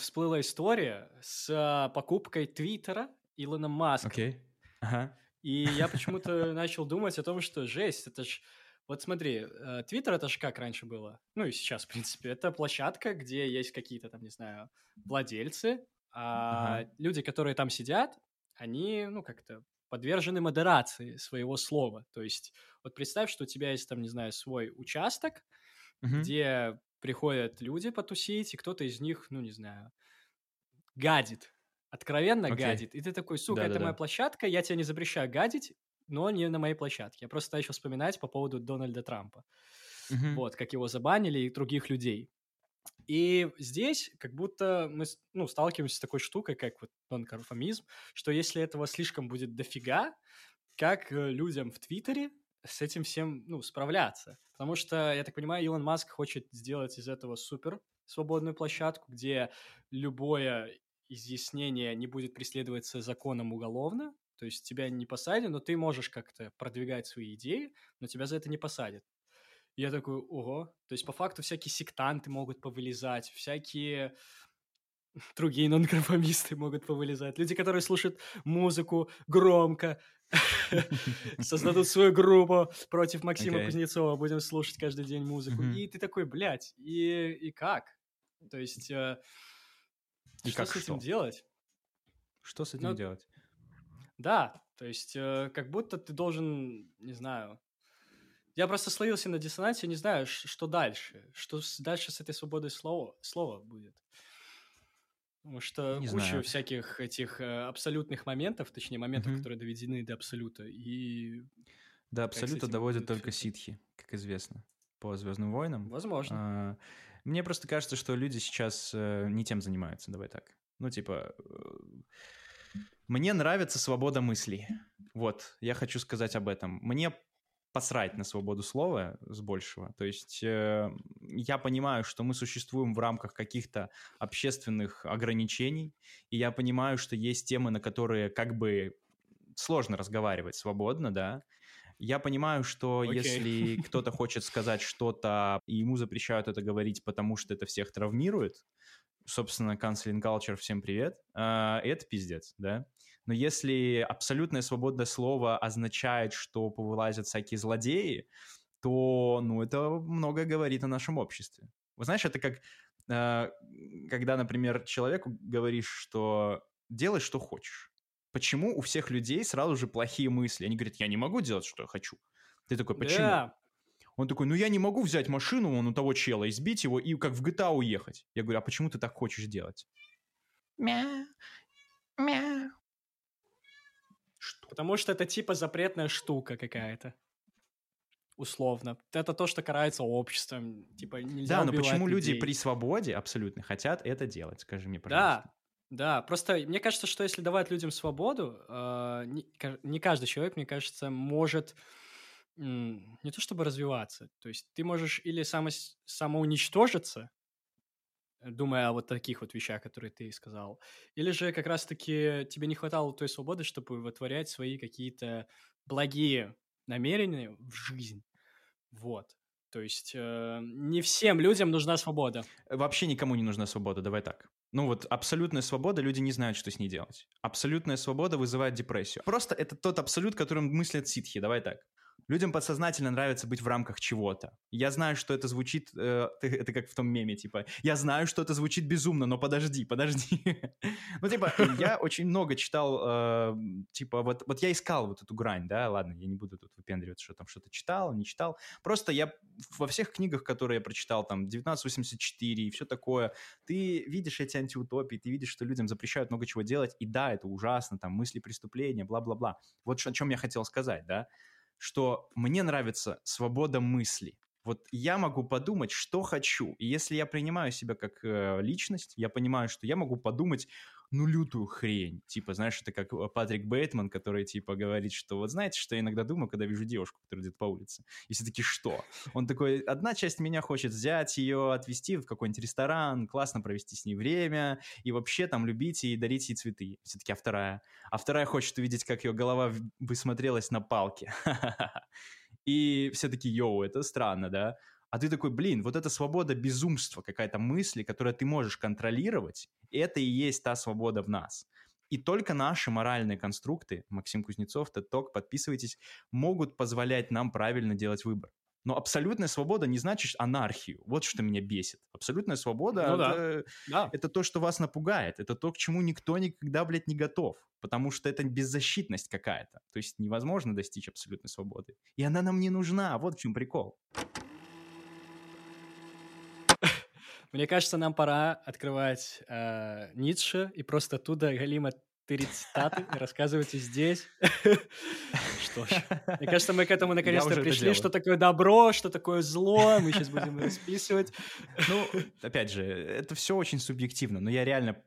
всплыла история с э, покупкой Твиттера Илона Маска. Окей. Ага. И я почему-то начал думать о том, что жесть, это ж... Вот смотри, э, Твиттер это же как раньше было, ну и сейчас, в принципе, это площадка, где есть какие-то там, не знаю, владельцы, а Ага. люди, которые там сидят, они, ну, как-то подвержены модерации своего слова. То есть вот представь, что у тебя есть там, не знаю, свой участок, Мгм. где приходят люди потусить, и кто-то из них, ну, не знаю, гадит. Откровенно Окей. гадит. И ты такой, сука, это Да-да-да. моя площадка, я тебе не запрещаю гадить, но не на моей площадке. Я просто начал вспоминать по поводу Дональда Трампа. Мгм. Вот, как его забанили и других людей. И здесь как будто мы ну, сталкиваемся с такой штукой, как вот нонконформизм, что если этого слишком будет дофига, как э, людям в Твиттере с этим всем ну, справляться? Потому что, я так понимаю, Илон Маск хочет сделать из этого супер свободную площадку, где любое изъяснение не будет преследоваться законом уголовно, то есть тебя не посадят, но ты можешь как-то продвигать свои идеи, но тебя за это не посадят. И Я такой, ого. То есть, по факту, всякие сектанты могут повылезать, всякие другие нонконформисты могут повылезать. Люди, которые слушают музыку громко, создадут свою группу против Максима. Кузнецова, будем слушать каждый день музыку. И ты такой, блядь, и, и как? То есть, э, И что как с этим что? делать? Что с этим Ну, делать? Да, то есть э, как будто ты должен, не знаю... Я просто словился на диссонансе, не знаю, что дальше. Что дальше с этой свободой слова, слова будет. Потому что Не куча знаю. всяких этих э, абсолютных моментов, точнее, моментов, Мгм. которые доведены до абсолюта. И, До абсолюта доводят только ситхи, как известно, по Звездным войнам. возможно. А, Мне просто кажется, что люди сейчас э, не тем занимаются, давай так. Ну, типа, э, мне нравится свобода мыслей. Вот, я хочу сказать об этом. Мне посрать на свободу слова с большего. То есть э, я понимаю, что мы существуем в рамках каких-то общественных ограничений, и я понимаю, что есть темы, на которые как бы сложно разговаривать свободно, да. Я понимаю, что Окей. если кто-то хочет сказать что-то, и ему запрещают это говорить, потому что это всех травмирует, собственно, canceling culture, всем привет, а, это пиздец, да. Но если абсолютная свобода слова означает, что повылазят всякие злодеи, то, ну, это много говорит о нашем обществе. Вы знаешь, это как, э, когда, например, человеку говоришь, что делай, что хочешь. Почему у всех людей сразу же плохие мысли? Они говорят, я не могу делать, что я хочу. Ты такой, почему? Да, Он такой, ну я не могу взять машину вон у того чела, избить его и как в GTA уехать. Я говорю, а почему ты так хочешь делать? Мяу, мяу. Что? потому что это типа запретная штука какая-то. Условно. Это то, что карается обществом. Типа нельзя Да, но почему люди людей. при свободе абсолютно хотят это делать? Скажи мне, пожалуйста. Да, да. Просто мне кажется, что если давать людям свободу, э, не, ка- не каждый человек, мне кажется, может не то чтобы развиваться. То есть ты можешь или само, самоуничтожиться, думая о вот таких вот вещах, которые ты сказал, или же как раз-таки тебе не хватало той свободы, чтобы вытворять свои какие-то благие намерения в жизнь. Вот. То есть э, не всем людям нужна свобода. Вообще никому не нужна свобода, давай так. Ну вот абсолютная свобода, люди не знают, что с ней делать. Абсолютная свобода вызывает депрессию. Просто это тот абсолют, которым мыслят ситхи, давай так. Людям подсознательно нравится быть в рамках чего-то. Я знаю, что это звучит, э, это как в том меме, типа, я знаю, что это звучит безумно, но подожди, подожди. Ну, типа, я очень много читал, э, типа, вот, вот я искал вот эту грань, да, ладно, я не буду тут выпендриваться, что там что-то читал, не читал. Просто я во всех книгах, которые я прочитал, там, 1984 и все такое, ты видишь эти антиутопии, ты видишь, что людям запрещают много чего делать, и да, это ужасно, там, мысли преступления, бла-бла-бла. Вот о чем я хотел сказать, да, что мне нравится свобода мысли. Вот я могу подумать, что хочу. И если я принимаю себя как э, личность, я понимаю, что я могу подумать, ну, лютую хрень. Типа, знаешь, это как э, Патрик Бейтман, который, типа, говорит, что вот знаете, что я иногда думаю, когда вижу девушку, которая идет по улице. И все таки что? Он такой, одна часть меня хочет взять ее, отвезти в какой-нибудь ресторан, классно провести с ней время, и вообще там любить и дарить ей цветы. Все-таки, а вторая? А вторая хочет увидеть, как ее голова в- бы смотрелась на палке. И все таки йоу, это странно, да? А ты такой, блин, вот эта свобода безумства, какая-то мысли, которую ты можешь контролировать, это и есть та свобода в нас. И только наши моральные конструкты, Максим Кузнецов, Talk, подписывайтесь, могут позволять нам правильно делать выбор. Но абсолютная свобода не значит анархию. Вот что меня бесит. Абсолютная свобода Ну это, Да. это то, что вас напугает. Это то, к чему никто никогда, блядь, не готов. Потому что это беззащитность какая-то. То есть невозможно достичь абсолютной свободы. И она нам не нужна. Вот в чем прикол. Мне кажется, нам пора открывать э, Ницше и просто оттуда галимо тырить цитаты и рассказывать и здесь. Что ж, мне кажется, мы к этому наконец-то пришли, что такое добро, что такое зло, мы сейчас будем расписывать. Ну, опять же, это все очень субъективно, но я реально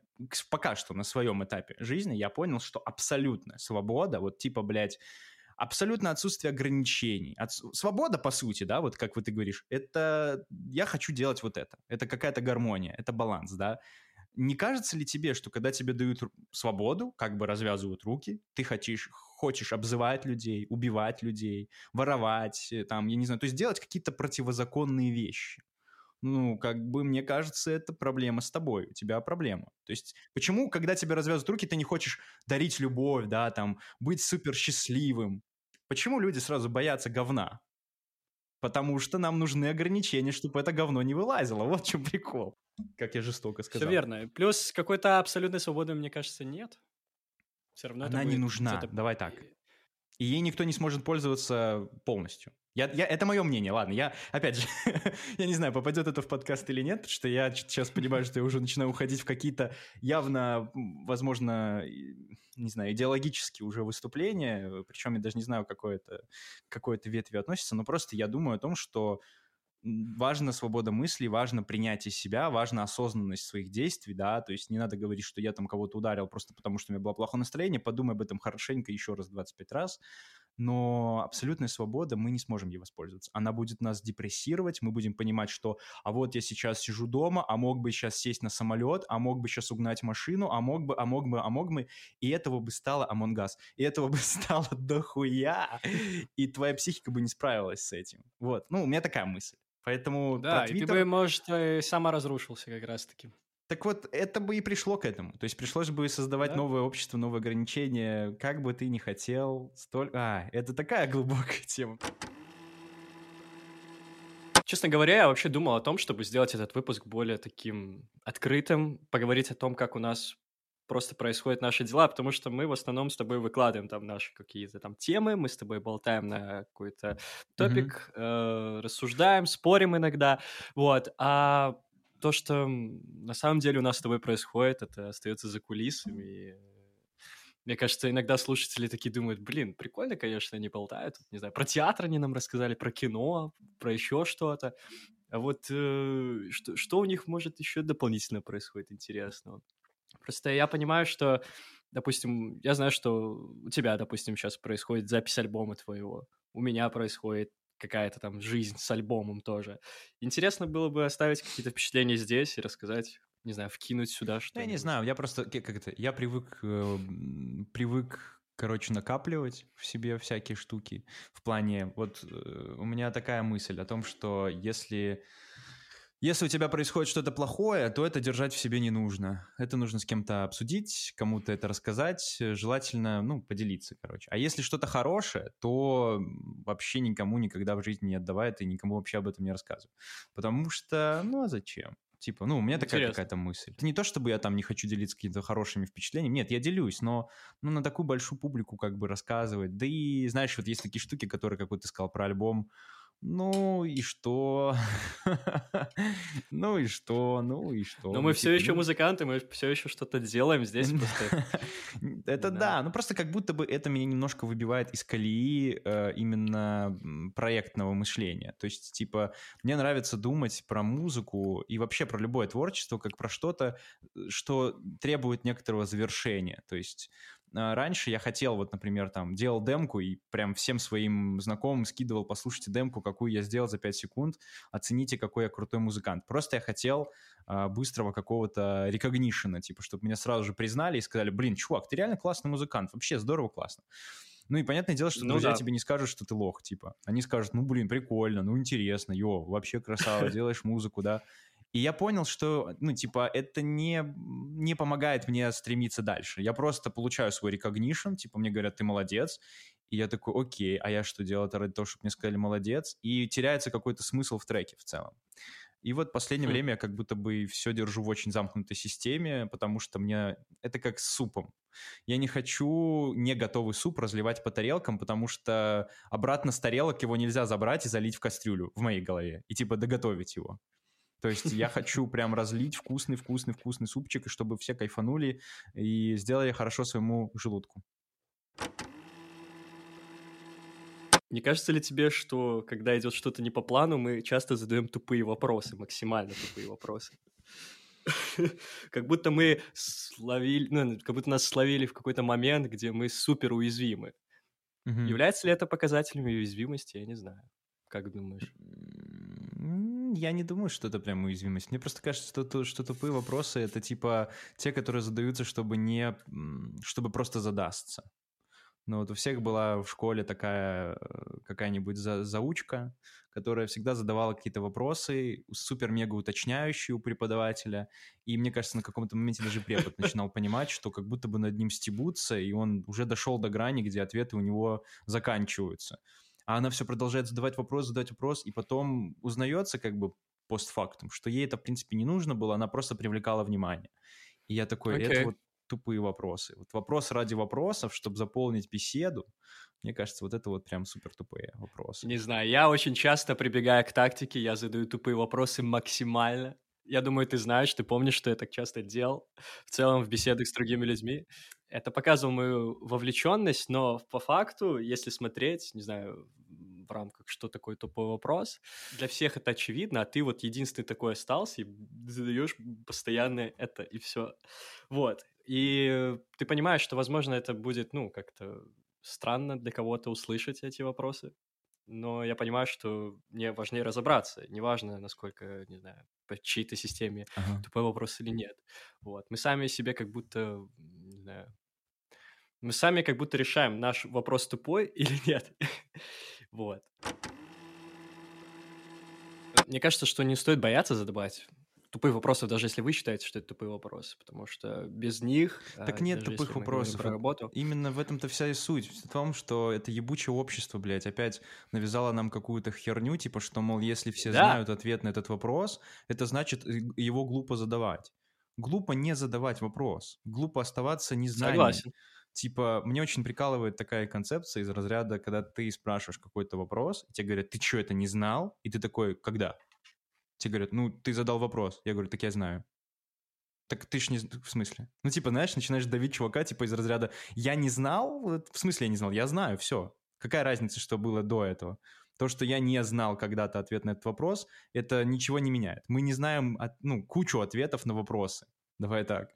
пока что на своем этапе жизни я понял, что абсолютная свобода, вот типа, блядь, абсолютно отсутствие ограничений. Отс- Свобода, по сути, да, вот как вот ты говоришь, это я хочу делать вот это. Это какая-то гармония, это баланс, да. Не кажется ли тебе, что когда тебе дают свободу, как бы развязывают руки, ты хочешь, хочешь обзывать людей, убивать людей, воровать, э, там, я не знаю, то есть делать какие-то противозаконные вещи? Ну, как бы, мне кажется, это проблема с тобой, у тебя проблема. То есть, почему, когда тебе развязывают руки, ты не хочешь дарить любовь, да, там, быть супер счастливым? Почему люди сразу боятся говна? Потому что нам нужны ограничения, чтобы это говно не вылазило. Вот в чем прикол. Как я жестоко сказал. Все верно. Плюс какой-то абсолютной свободы, мне кажется, нет. Все равно это Она не нужна. Давай так. И ей никто не сможет пользоваться полностью. Я, я, это мое мнение, ладно. Я, опять же, я не знаю, попадет это в подкаст или нет, потому что я сейчас понимаю, что я уже начинаю уходить в какие-то явно, возможно, не знаю, идеологические уже выступления, причем я даже не знаю, к какой это, к какой это ветви относится, но просто я думаю о том, что важна свобода мысли, важно принятие себя, важна осознанность своих действий, да, то есть не надо говорить, что я там кого-то ударил просто потому, что у меня было плохое настроение, подумай об этом хорошенько еще раз 25 раз, но абсолютная свобода, мы не сможем ей воспользоваться. Она будет нас депрессировать, мы будем понимать, что а вот я сейчас сижу дома, а мог бы сейчас сесть на самолет, а мог бы сейчас угнать машину, а мог бы, а мог бы, а мог бы, и этого бы стало Among Us, и этого бы стало дохуя, и твоя психика бы не справилась с этим. Вот, ну, у меня такая мысль. Поэтому Да, про и ты Twitter- бы, может, э, сама разрушился как раз-таки. так вот, это бы и пришло к этому. То есть пришлось бы создавать Да? новое общество, новые ограничения, как бы ты ни хотел. Столь... А, это такая глубокая тема. Честно говоря, я вообще думал о том, чтобы сделать этот выпуск более таким открытым, поговорить о том, как у нас просто происходят наши дела, потому что мы в основном с тобой выкладываем там наши какие-то там темы, мы с тобой болтаем на какой-то топик, э, рассуждаем, спорим иногда, вот, а то, что на самом деле у нас с тобой происходит, это остается за кулисами, и, мне кажется, иногда слушатели такие думают, блин, прикольно, конечно, они болтают, не знаю, про театр они нам рассказали, про кино, про еще что-то. А вот э, что, что у них может еще дополнительно происходит интересного? Просто я понимаю, что, допустим, я знаю, что у тебя, допустим, сейчас происходит запись альбома твоего, у меня происходит какая-то там жизнь с альбомом тоже. Интересно было бы оставить какие-то впечатления здесь и рассказать, не знаю, вкинуть сюда Ну, что я не знаю, я просто, как это, я привык, э, привык, короче, накапливать в себе всякие штуки. В плане, вот э, у меня такая мысль о том, что если... Если у тебя происходит что-то плохое, то это держать в себе не нужно. Это нужно с кем-то обсудить, кому-то это рассказать, э, желательно, ну, поделиться, короче. А если что-то хорошее, то вообще никому никогда в жизни не отдавай и никому вообще об этом не рассказывай. Потому что, ну, а зачем? Типа, ну, у меня такая какая-то мысль. Это не то, чтобы я там не хочу делиться какими-то хорошими впечатлениями. Нет, я делюсь, но ну, на такую большую публику как бы рассказывать. Да и, знаешь, вот есть такие штуки, которые, как вот ты сказал про альбом, ну и что? Ну и что? Ну и что? Но мы все еще ну, музыканты, мы все еще что-то делаем здесь просто. Это Да. ну просто как будто бы это меня немножко выбивает из колеи э, именно проектного мышления. То есть, типа, мне нравится думать про музыку и вообще про любое творчество как про что-то, э, что требует некоторого завершения. То есть раньше я хотел, вот, например, там, делал демку и прям всем своим знакомым скидывал, послушайте демку, какую я сделал за 5 секунд, оцените, какой я крутой музыкант. Просто я хотел а, быстрого какого-то рекогнишена, типа, чтобы меня сразу же признали и сказали, блин, чувак, ты реально классный музыкант, вообще здорово, классно. Ну и понятное дело, что Ну друзья да. тебе не скажут, что ты лох, типа. Они скажут, ну, блин, прикольно, ну, интересно, йо, вообще красава, делаешь музыку, да. И я понял, что, ну, типа, это не, не помогает мне стремиться дальше. Я просто получаю свой recognition, типа, мне говорят, ты молодец, и я такой, окей, а я что делал это ради того, чтобы мне сказали молодец? И теряется какой-то смысл в треке в целом. И вот в последнее Хм. время я как будто бы все держу в очень замкнутой системе, потому что мне это как с супом. Я не хочу не готовый суп разливать по тарелкам, потому что обратно с тарелок его нельзя забрать и залить в кастрюлю в моей голове и типа доготовить его. То есть я хочу прям разлить вкусный-вкусный-вкусный супчик, и чтобы все кайфанули и сделали хорошо своему желудку. Не кажется ли тебе, что когда идет что-то не по плану, мы часто задаем тупые вопросы, максимально тупые вопросы? Как будто мы словили, ну, как будто нас словили в какой-то момент, где мы супер уязвимы. Является ли это показателем уязвимости, я не знаю. Как думаешь? Я не думаю, что это прям уязвимость. Мне просто кажется, что, ту- что тупые вопросы это типа те, которые задаются, чтобы не, чтобы просто задастся. Ну вот у всех была в школе такая э, какая-нибудь за- заучка, которая всегда задавала какие-то вопросы, супер-мега уточняющие у преподавателя. И мне кажется, на каком-то моменте даже препод начинал понимать, что как будто бы над ним стебутся, и он уже дошел до грани, где ответы у него заканчиваются. А она все продолжает задавать вопрос, задавать вопрос, и потом узнается как бы постфактум, что ей это, в принципе, не нужно было, она просто привлекала внимание. И я такой, Окей. это вот тупые вопросы. Вот вопрос ради вопросов, чтобы заполнить беседу, мне кажется, вот это вот прям супер тупые вопросы. Не знаю, я очень часто прибегаю к тактике, я задаю тупые вопросы максимально. Я думаю, ты знаешь, ты помнишь, что я так часто делал в целом в беседах с другими людьми. Это показывало мою вовлеченность, но по факту, если смотреть, не знаю, в рамках, что такое тупой вопрос, для всех это очевидно, а ты вот единственный такой остался и задаешь постоянно это, и все. Вот. И ты понимаешь, что, возможно, это будет, ну, как-то странно для кого-то услышать эти вопросы, но я понимаю, что мне важнее разобраться. Неважно, насколько, не знаю, по чьей-то системе Ага. тупой вопрос или нет. Вот. Мы сами себе как будто, не знаю, мы сами как будто решаем, наш вопрос тупой или нет. Вот. Мне кажется, что не стоит бояться задавать тупые вопросы, даже если вы считаете, что это тупые вопросы, потому что без них... Так а, нет тупых вопросов. Про работу. Именно в этом-то вся и суть. В том, что это ебучее общество, блядь, опять навязало нам какую-то херню, типа, что, мол, если все Да. знают ответ на этот вопрос, это значит, э, его глупо задавать. Глупо не задавать вопрос. Глупо оставаться незнанием. Согласен. Типа, мне очень прикалывает такая концепция из разряда, когда ты спрашиваешь какой-то вопрос, и тебе говорят, ты что, это не знал? И ты такой, когда? Тебе говорят, ну, ты задал вопрос. Я говорю, так я знаю. Так ты ж не... В смысле? Ну, типа, знаешь, начинаешь давить чувака, типа, из разряда, я не знал? В смысле я не знал? Я знаю, все. Какая разница, что было до этого? То, что я не знал когда-то ответ на этот вопрос, это ничего не меняет. Мы не знаем, ну, кучу ответов на вопросы. Давай так.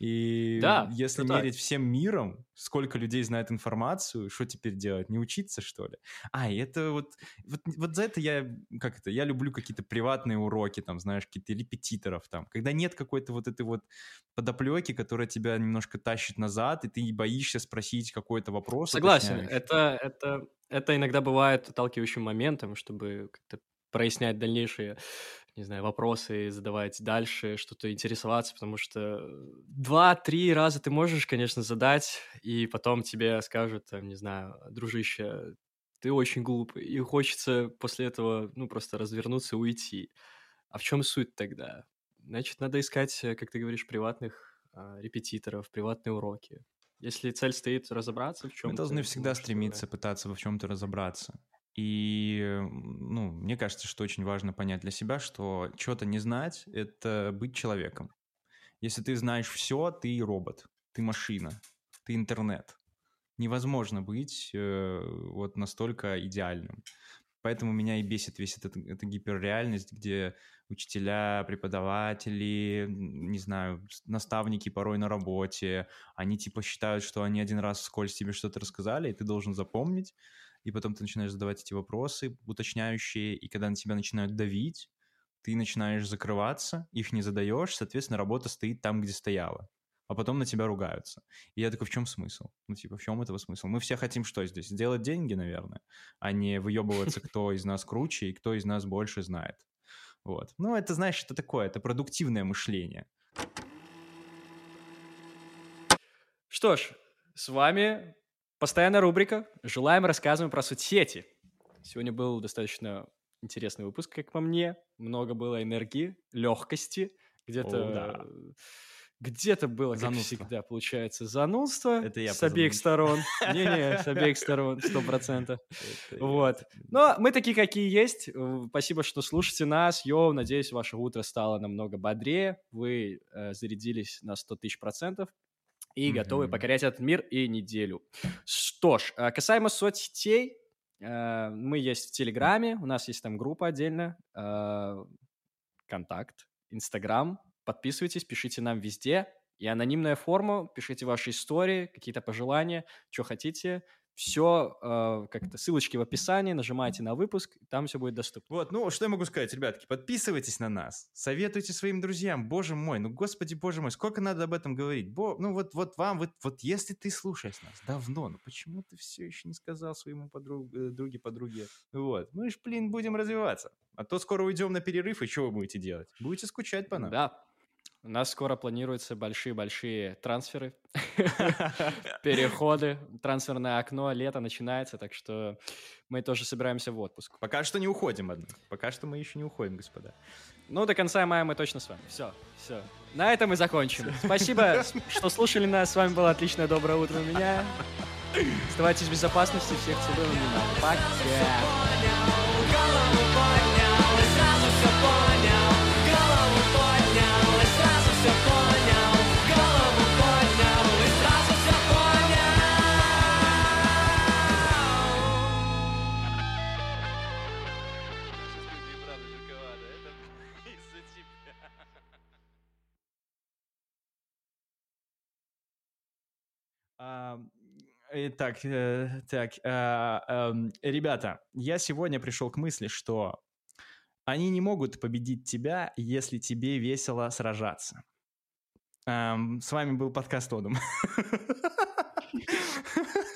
И Да, если всё так. мерить всем миром, сколько людей знает информацию, что теперь делать? Не учиться, что ли? А, и это вот, вот, вот за это я, как это, я люблю какие-то приватные уроки, там, знаешь, какие-то репетиторов там, когда нет какой-то вот этой вот подоплеки, которая тебя немножко тащит назад, и ты боишься спросить какой-то вопрос. Согласен. Это, это, это иногда бывает отталкивающим моментом, чтобы как-то прояснять дальнейшие, не знаю, вопросы задавать дальше, что-то интересоваться, потому что два-три раза ты можешь, конечно, задать, и потом тебе скажут, там, не знаю, дружище, ты очень глупый, и хочется после этого, ну, просто развернуться и уйти. А в чем суть тогда? Значит, надо искать, э, как ты говоришь, приватных а, репетиторов, приватные уроки. Если цель стоит разобраться в чем Мы должны всегда стремиться пытаться во чем-то разобраться. И, ну, мне кажется, что очень важно понять для себя, что что-то не знать — это быть человеком. Если ты знаешь все, ты робот, ты машина, ты интернет. Невозможно быть э, вот настолько идеальным. Поэтому меня и бесит весь этот, эта гиперреальность, где учителя, преподаватели, не знаю, наставники порой на работе, они типа считают, что они один раз вскользь тебе что-то рассказали, и ты должен запомнить, и потом ты начинаешь задавать эти вопросы уточняющие, и когда на тебя начинают давить, ты начинаешь закрываться, их не задаешь, соответственно, работа стоит там, где стояла. А потом на тебя ругаются. И я такой, в чем смысл? Ну, типа, в чем этого смысл? Мы все хотим что здесь? Сделать деньги, наверное, а не выебываться, кто из нас круче и кто из нас больше знает. Вот. Ну, это, знаешь, это такое, это продуктивное мышление. Что ж, с вами постоянная рубрика «Желаем, рассказываем про соцсети». Сегодня был достаточно интересный выпуск, как по мне. Много было энергии, легкости, где-то да. Где-то было, как Занудство. всегда, получается, занудство Это я с обеих сторон. Не-не, с обеих сторон, сто процентов. Вот. Но мы такие, какие есть. Э, Спасибо, что слушаете нас. Йоу, надеюсь, ваше утро стало намного бодрее. Вы э, зарядились на 100 тысяч процентов и готовы Мгм. покорять этот мир и неделю. Что ж, э, касаемо соцсетей, э, мы есть в Телеграме, у нас есть там группа отдельно, э, Контакт, Инстаграм. Подписывайтесь, пишите нам везде. И анонимная форма, пишите ваши истории, какие-то пожелания, что хотите. Все, как-то ссылочки в описании, нажимайте на выпуск, там все будет доступно. Вот, ну, что я могу сказать, ребятки, подписывайтесь на нас, советуйте своим друзьям, боже мой, ну, господи, боже мой, сколько надо об этом говорить, Бо- ну, вот, вот вам, вот, вот если ты слушаешь нас давно, ну, почему ты все еще не сказал своему подруг, э, друге, подруге, вот, мы ж, блин, будем развиваться, а то скоро уйдем на перерыв, и что вы будете делать? Будете скучать по нам. Да, у нас скоро планируются большие-большие трансферы, переходы, трансферное окно, лето начинается, так что мы тоже собираемся в отпуск. Пока что не уходим, однако, пока что мы еще не уходим, господа. Ну, до конца мая мы точно с вами. Все, все. На этом мы закончим. Спасибо, что слушали нас. С вами было отличное доброе утро у меня. Оставайтесь в безопасности. Всех целую. Пока. Итак, э, так, а, эм, ребята, я сегодня пришел к мысли, что они не могут победить тебя, если тебе весело сражаться. Ам, С вами был подкаст Одум.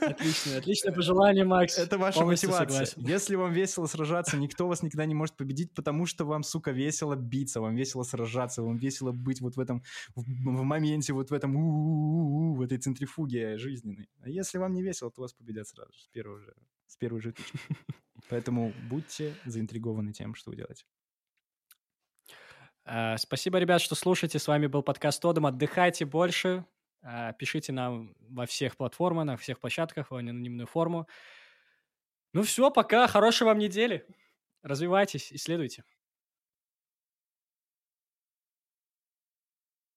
Отлично, отличное пожелание, Макс. Это ваша Полностью мотивация. согласен. Если вам весело сражаться, никто вас никогда не может победить, потому что вам, сука, весело биться, вам весело сражаться, вам весело быть вот в этом, в, в моменте, вот в этом, у-у-у-у, в этой центрифуге жизненной. А если вам не весело, то вас победят сразу же, с первого же, с первой же тычки. Поэтому будьте заинтригованы тем, что вы делаете. А, Спасибо, ребят, что слушаете. С вами был подкаст Тодом. Отдыхайте больше. А, Пишите нам во всех платформах, на всех площадках, в анонимную форму. Ну все, пока. Хорошей вам недели. Развивайтесь, исследуйте.